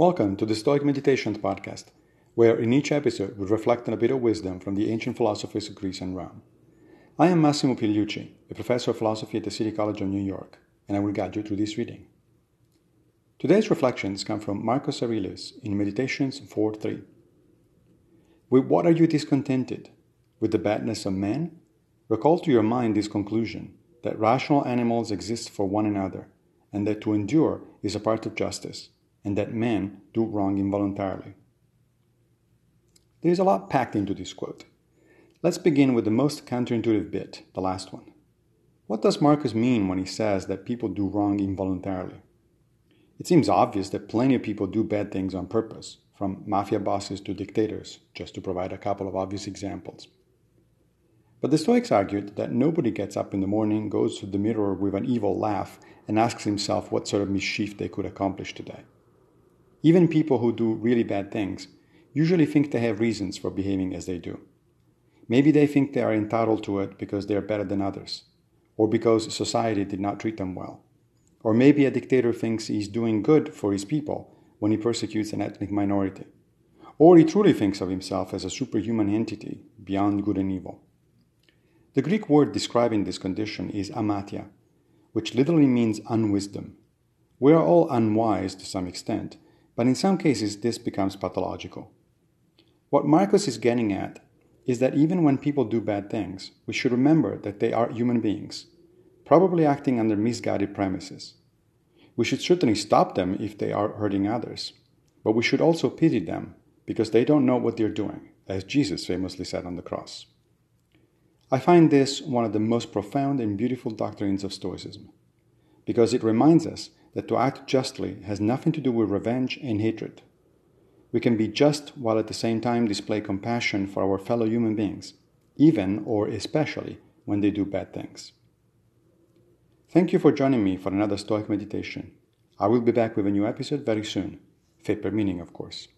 Welcome to the Stoic Meditations podcast, where in each episode we reflect on a bit of wisdom from the ancient philosophers of Greece and Rome. I am Massimo Pigliucci, a professor of philosophy at the City College of New York, and I will guide you through this reading. Today's reflections come from Marcus Aurelius in Meditations 4.3. With what are you discontented? With the badness of men? Recall to your mind this conclusion that rational animals exist for one another, and that to endure is a part of justice and that men do wrong involuntarily. There is a lot packed into this quote. Let's begin with the most counterintuitive bit, the last one. What does Marcus mean when he says that people do wrong involuntarily? It seems obvious that plenty of people do bad things on purpose, from mafia bosses to dictators, just to provide a couple of obvious examples. But the Stoics argued that nobody gets up in the morning, goes to the mirror with an evil laugh, and asks himself what sort of mischief they could accomplish today. Even people who do really bad things usually think they have reasons for behaving as they do. Maybe they think they are entitled to it because they are better than others, or because society did not treat them well. Or maybe a dictator thinks he's doing good for his people when he persecutes an ethnic minority. Or he truly thinks of himself as a superhuman entity beyond good and evil. The Greek word describing this condition is amathia, which literally means unwisdom. We are all unwise to some extent, but in some cases this becomes pathological. What Marcus is getting at is that even when people do bad things, we should remember that they are human beings, probably acting under misguided premises. We should certainly stop them if they are hurting others, but we should also pity them because they don't know what they're doing, as Jesus famously said on the cross. I find this one of the most profound and beautiful doctrines of Stoicism, because it reminds us that to act justly has nothing to do with revenge and hatred. We can be just while at the same time display compassion for our fellow human beings, even or especially when they do bad things. Thank you for joining me for another Stoic meditation. I will be back with a new episode very soon, fit per meaning, of course.